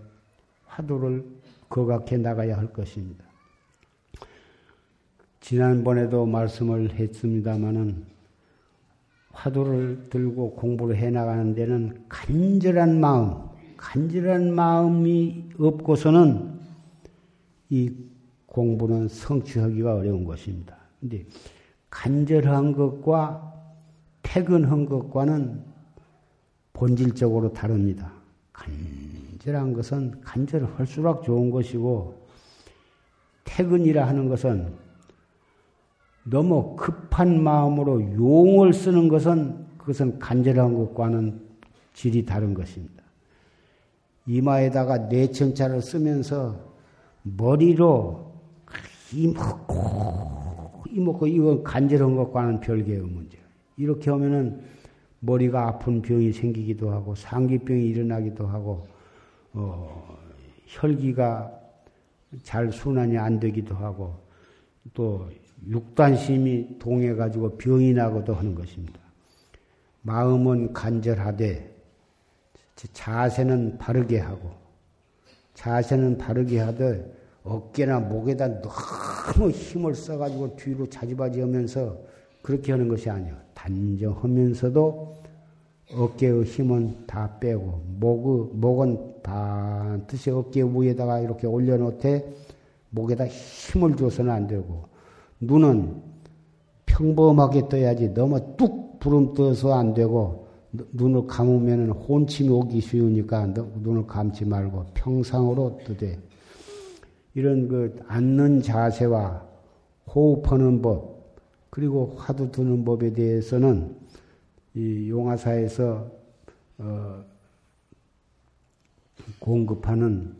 화두를 거각해 나가야 할 것입니다. 지난번에도 말씀을 했습니다마는 화두를 들고 공부를 해 나가는 데는 간절한 마음, 간절한 마음이 없고서는 이 공부는 성취하기가 어려운 것입니다. 근데 간절한 것과 퇴근한 것과는 본질적으로 다릅니다. 간절한 것은 간절할수록 좋은 것이고 퇴근이라 하는 것은 너무 급한 마음으로 용을 쓰는 것은 그것은 간절한 것과는 질이 다른 것입니다. 이마에다가 내천차를 쓰면서 머리로 이먹고 이먹고 이건 간절한 것과는 별개의 문제. 이렇게 하면은 머리가 아픈 병이 생기기도 하고 상기병이 일어나기도 하고 어, 혈기가 잘 순환이 안 되기도 하고 또 육단심이 동해 가지고 병이 나고도 하는 것입니다. 마음은 간절하되 자세는 바르게 하고 자세는 바르게 하되 어깨나 목에다 너무 힘을 써가지고 뒤로 자지바지하면서 그렇게 하는 것이 아니야. 단정하면서도 어깨의 힘은 다 빼고 목의 목은 반드시 어깨 위에다가 이렇게 올려놓되 목에다 힘을 줘서는 안 되고 눈은 평범하게 떠야지 너무 뚝 부름 떠서 안 되고 눈을 감으면 혼침이 오기 쉬우니까 눈을 감지 말고 평상으로 뜨되 이런 그 앉는 자세와 호흡하는 법 그리고 화두 두는 법에 대해서는 이 용화사에서 어 공급하는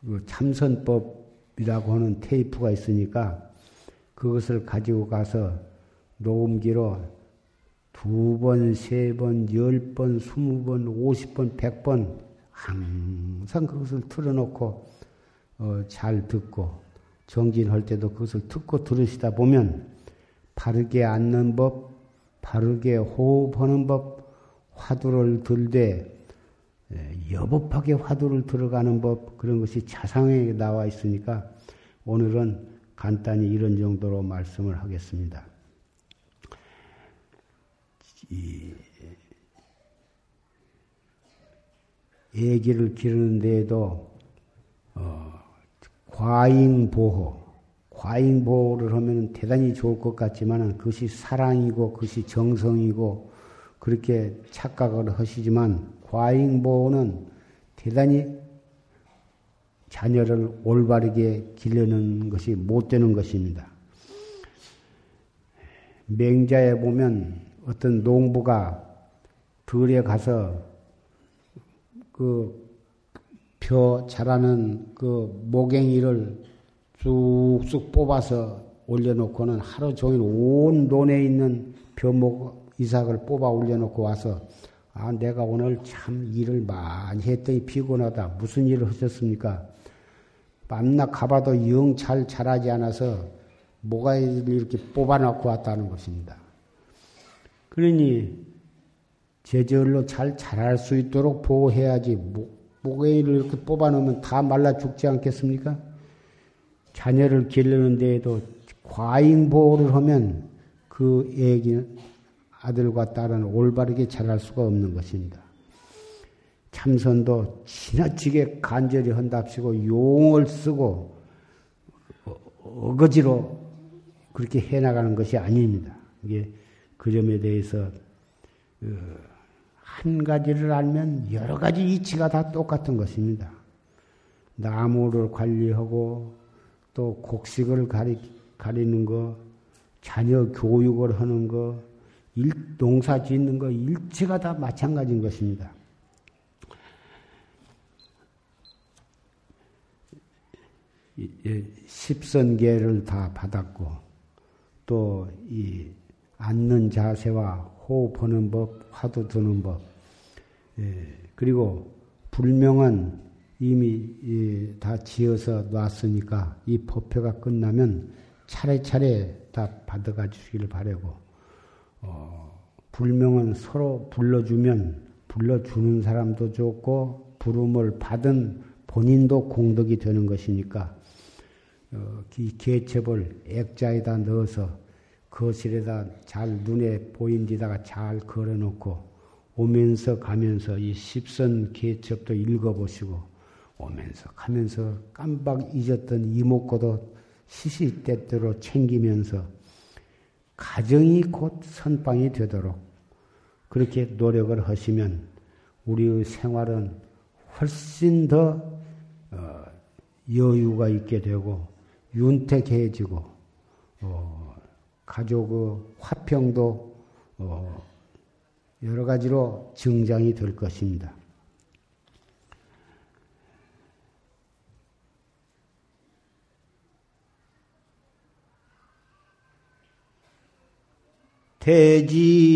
그 참선법이라고 하는 테이프가 있으니까 그것을 가지고 가서 녹음기로 두 번, 세 번, 열 번, 스무 번, 오십 번, 백 번 항상 그것을 틀어놓고 어, 잘 듣고 정진할 때도 그것을 듣고 들으시다 보면 바르게 앉는 법, 바르게 호흡하는 법, 화두를 들되 여법하게 화두를 들어가는 법 그런 것이 자상에 나와 있으니까 오늘은 간단히 이런 정도로 말씀을 하겠습니다. 이 애기를 기르는 데에도 어, 과잉 보호, 과잉 보호를 하면 대단히 좋을 것 같지만 그것이 사랑이고 그것이 정성이고 그렇게 착각을 하시지만 과잉 보호는 대단히 자녀를 올바르게 기르는 것이 못 되는 것입니다. 맹자에 보면 어떤 농부가 들에 가서 그 벼 자라는 그 모갱이를 쑥쑥 뽑아서 올려놓고는 하루 종일 온 논에 있는 벼목 이삭을 뽑아 올려놓고 와서 아 내가 오늘 참 일을 많이 했더니 피곤하다 무슨 일을 하셨습니까? 밤낮 가봐도 영 잘 자라지 않아서 뭐가 이렇게 뽑아놓고 왔다는 것입니다. 그러니 제절로 잘 자랄 수 있도록 보호해야지 목 에이를 이렇게 뽑아놓으면 다 말라 죽지 않겠습니까? 자녀를 기르는 데에도 과잉 보호를 하면 그 애기 아들과 딸은 올바르게 자랄 수가 없는 것입니다. 참선도 지나치게 간절히 한답시고 용을 쓰고 어거지로 그렇게 해나가는 것이 아닙니다. 이게 그 점에 대해서 그 한 가지를 알면 여러 가지 이치가 다 똑같은 것입니다. 나무를 관리하고 또 곡식을 가리, 가리는 거, 자녀 교육을 하는 거, 일, 농사 짓는 거, 일체가 다 마찬가지인 것입니다. 십선계를 다 받았고, 또 이 앉는 자세와 호흡하는 법, 화두 드는 법, 예, 그리고 불명은 이미 예, 다 지어서 놨으니까 이 법회가 끝나면 차례차례 다 받아가 주시기를 바라고, 어, 불명은 서로 불러주면 불러주는 사람도 좋고, 부름을 받은 본인도 공덕이 되는 것이니까, 어, 이 개첩을 액자에다 넣어서 거실에다 잘 눈에 보인 데다가 잘 걸어놓고 오면서 가면서 이 십선 개첩도 읽어보시고 오면서 가면서 깜빡 잊었던 이목구도 시시때때로 챙기면서 가정이 곧 선방이 되도록 그렇게 노력을 하시면 우리의 생활은 훨씬 더 어, 여유가 있게 되고 윤택해지고 어, 가족의 화평도 어, 여러 가지로 증장이 될 것입니다. 대지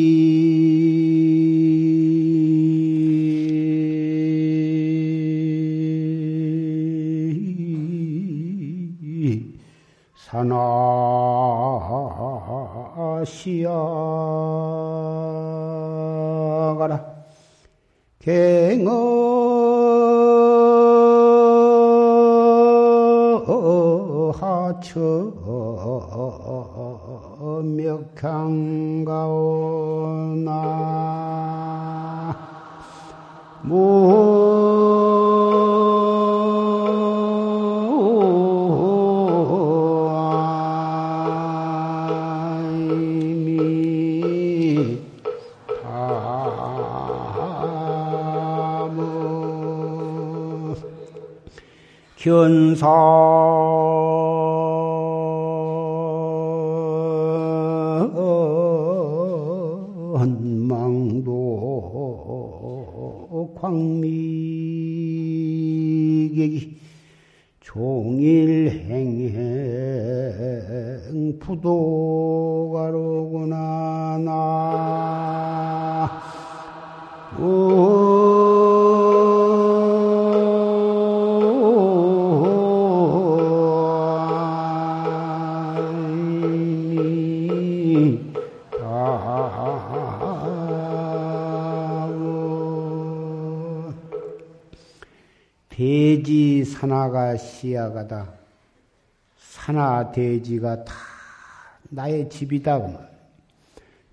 산하 시어가라. 갱어 하처 멱향 견 대지 산하가 시야가다. 산하 대지가 다 나의 집이다.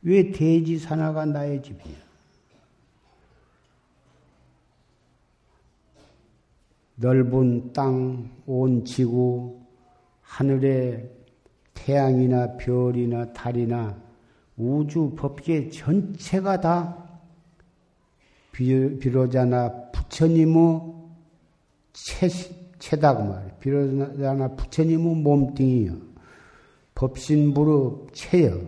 왜 대지 산하가 나의 집이냐? 넓은 땅, 온 지구, 하늘에 태양이나 별이나 달이나 우주 법계 전체가 다 비로자나 부처님의 채, 채다 그 말이에요. 비로자나 부처님의 몸뚱이요. 법신부로 채요.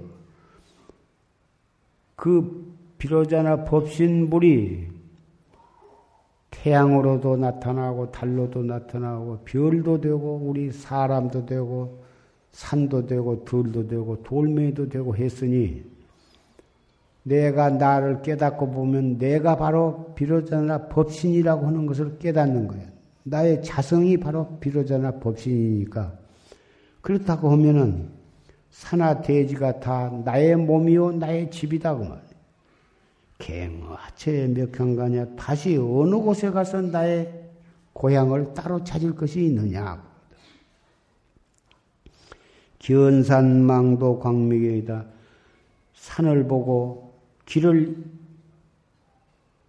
그 비로자나 법신불이 태양으로도 나타나고 달로도 나타나고 별도 되고 우리 사람도 되고 산도 되고 들도 되고 돌멩이도 되고 했으니 내가 나를 깨닫고 보면 내가 바로 비로자나 법신이라고 하는 것을 깨닫는 거예요. 나의 자성이 바로 비로자나 법신이니까 그렇다고 하면은 산하 대지가 다 나의 몸이요 나의 집이다 그 말이에요. 갱하체 몇평가냐 다시 어느 곳에 가서 나의 고향을 따로 찾을 것이 있느냐. 견산망도 광미경이다. 산을 보고 길을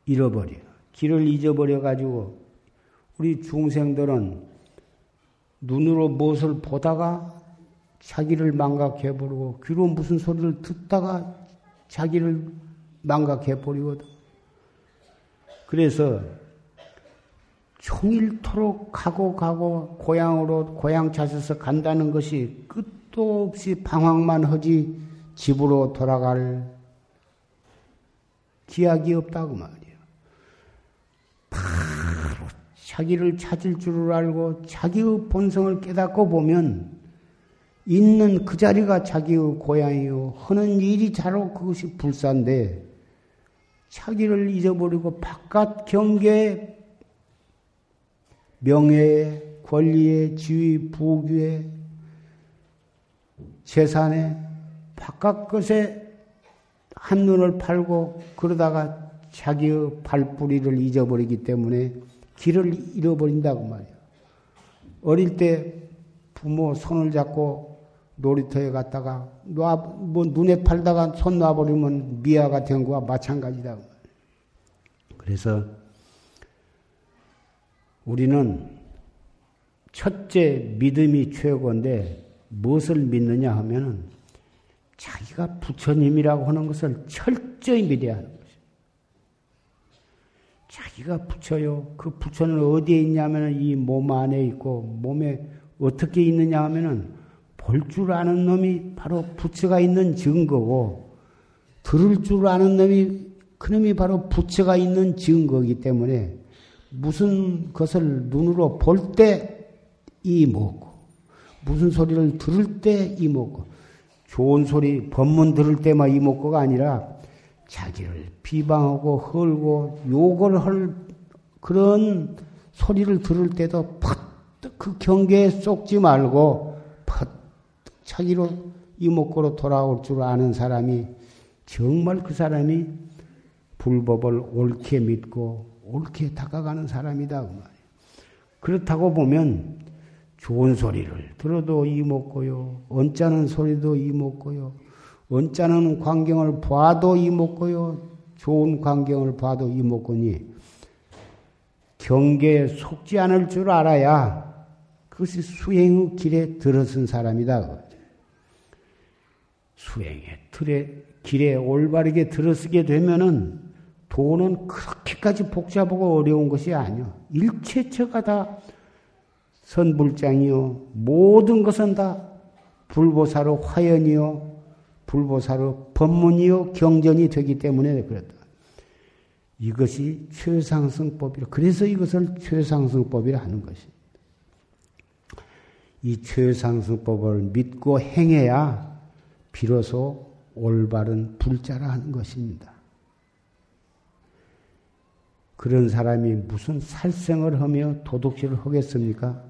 잃어버려. 길을 잊어버려 가지고 우리 중생들은 눈으로 무엇을 보다가 자기를 망각해버리고 귀로 무슨 소리를 듣다가 자기를 망각해버리거든. 그래서 종일토록 가고 가고 고향으로 고향 찾아서 간다는 것이 끝도 없이 방황만 하지 집으로 돌아갈 기약이 없다고 말이야. 자기를 찾을 줄을 알고 자기의 본성을 깨닫고 보면 있는 그 자리가 자기의 고향이요. 하는 일이 자로 그것이 불사인데 자기를 잊어버리고 바깥 경계에 명예에 권리에 지위 부귀에 재산에 바깥 것에 한눈을 팔고 그러다가 자기의 발뿌리를 잊어버리기 때문에 길을 잃어버린다고 말이야. 어릴 때 부모 손을 잡고 놀이터에 갔다가 놔, 뭐 눈에 팔다가 손 놔버리면 미아가 된 거와 마찬가지다. 그래서 우리는 첫째 믿음이 최고인데 무엇을 믿느냐 하면은 자기가 부처님이라고 하는 것을 철저히 믿어야 하는 자기가 부처요. 그 부처는 어디에 있냐면 이 몸 안에 있고 몸에 어떻게 있느냐 하면은 볼 줄 아는 놈이 바로 부처가 있는 증거고 들을 줄 아는 놈이 그놈이 바로 부처가 있는 증거이기 때문에 무슨 것을 눈으로 볼 때 이 먹고 무슨 소리를 들을 때 이 먹고 좋은 소리 법문 들을 때만 이 먹고가 아니라 자기를 비방하고 헐고 욕을 할 그런 소리를 들을 때도 팍그 경계에 쏙지 말고 팍 자기로 이목구로 돌아올 줄 아는 사람이 정말 그 사람이 불법을 옳게 믿고 옳게 다가가는 사람이다 그. 그렇다고 보면 좋은 소리를 들어도 이먹고요, 언짢은 소리도 이먹고요, 언짢은 광경을 봐도 이먹고요. 좋은 광경을 봐도 이먹고니 경계에 속지 않을 줄 알아야 그것이 수행의 길에 들어선 사람이다. 수행의 틀에, 길에 올바르게 들어서게 되면은 도는 그렇게까지 복잡하고 어려운 것이 아니요. 일체처가 다 선불장이요. 모든 것은 다 불보사로 화연이요. 불보사로 법문이요. 경전이 되기 때문에 그렇다. 이것이 최상승법이라. 그래서 이것을 최상승법이라 하는 것이. 이 최상승법을 믿고 행해야 비로소 올바른 불자라 하는 것입니다. 그런 사람이 무슨 살생을 하며 도둑질을 하겠습니까?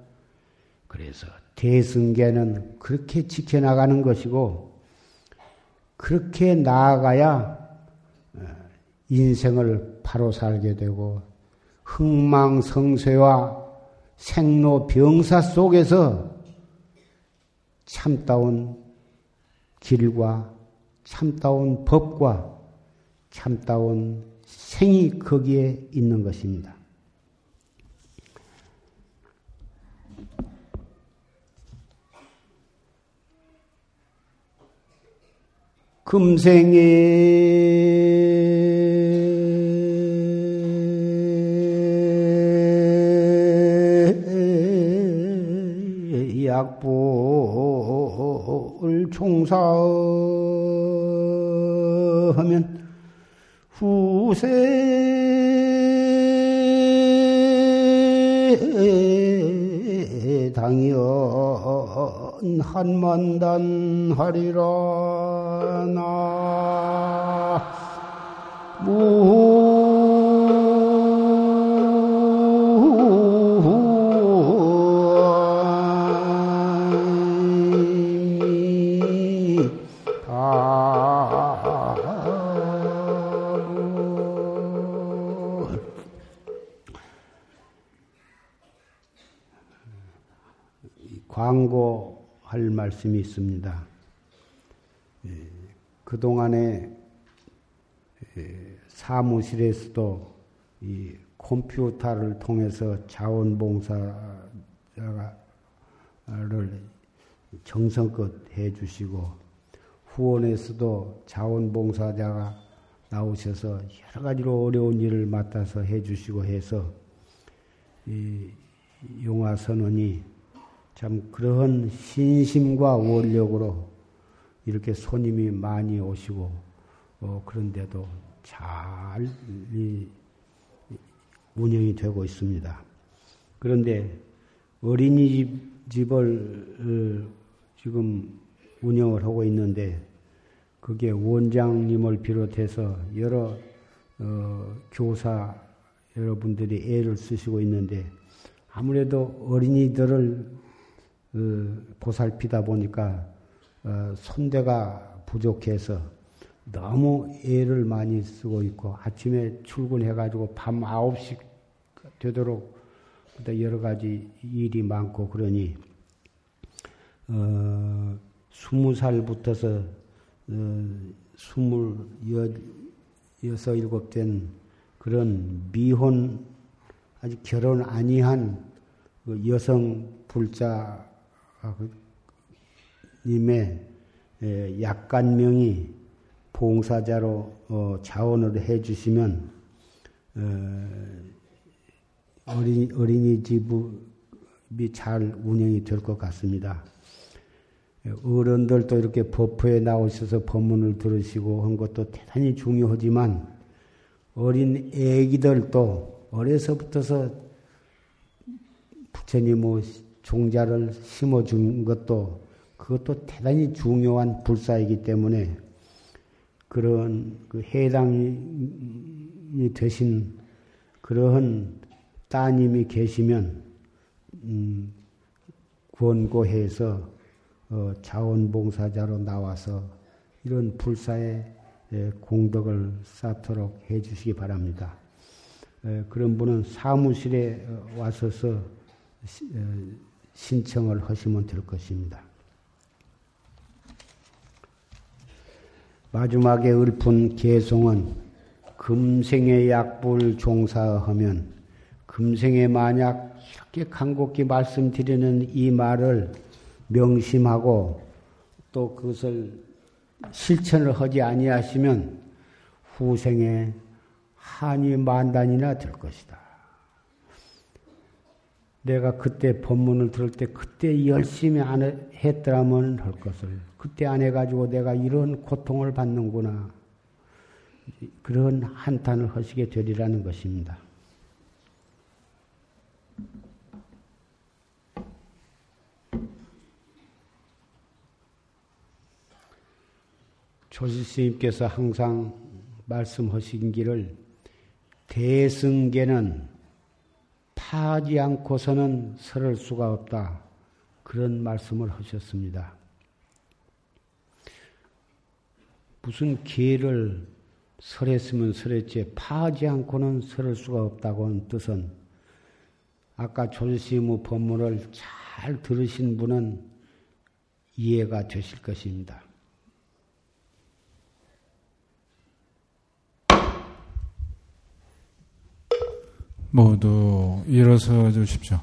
그래서 대승계는 그렇게 지켜나가는 것이고, 그렇게 나아가야 어, 인생을 바로 살게 되고, 흥망성쇠와 생로병사 속에서 참다운 길과 참다운 법과 참다운 생이 거기에 있는 것입니다. 금생에. 약불 총사하면 후세 한만단 하리라. 나 광고 할 말씀이 있습니다. 예, 그동안에 예, 사무실에서도 이 컴퓨터를 통해서 자원봉사를 정성껏 해주시고 후원에서도 자원봉사자가 나오셔서 여러 가지로 어려운 일을 맡아서 해주시고 해서 이 용화선언이 참 그러한 신심과 원력으로 이렇게 손님이 많이 오시고 어, 그런데도 잘 운영이 되고 있습니다. 그런데 어린이집을 어, 지금 운영을 하고 있는데 그게 원장님을 비롯해서 여러 어, 교사 여러분들이 애를 쓰시고 있는데 아무래도 어린이들을 그 보살피다 보니까 어, 손대가 부족해서 너무 애를 많이 쓰고 있고 아침에 출근해가지고 밤 9시 되도록 여러 가지 일이 많고 그러니 어, 20살부터서 어, 스물 여섯 일곱 된 그런 미혼 아직 결혼 아니한 그 여성 불자 님의 약간명이 봉사자로 어, 자원을 해주시면 어, 어린, 어린이집이 잘 운영이 될 것 같습니다. 어른들도 이렇게 법회에 나오셔서 법문을 들으시고 한 것도 대단히 중요하지만 어린 애기들도 어려서부터서 부처님 뭐 종자를 심어준 것도 그것도 대단히 중요한 불사이기 때문에 그런 그 해당이 되신 그러한 따님이 계시면 음, 권고해서 어, 자원봉사자로 나와서 이런 불사의 공덕을 쌓도록 해주시기 바랍니다. 에, 그런 분은 사무실에 와서서 시, 에, 신청을 하시면 될 것입니다. 마지막에 읊은 개송은 금생의 약불 종사하면 금생에 만약 이렇게 간곡히 말씀드리는 이 말을 명심하고 또 그것을 실천을 하지 아니하시면 후생에 한이 만단이나 될 것이다. 내가 그때 법문을 들을 때 그때 열심히 안 했더라면 할 것을 그때 안 해가지고 내가 이런 고통을 받는구나 그런 한탄을 하시게 되리라는 것입니다. 조실스님께서 항상 말씀하신 길을 대승계는 파지 않고서는 설할 수가 없다. 그런 말씀을 하셨습니다. 무슨 계를 설했으면 설했지 파지 않고는 설할 수가 없다고 하는 뜻은 아까 조실스님의 법문을 잘 들으신 분은 이해가 되실 것입니다. 모두 일어서 주십시오.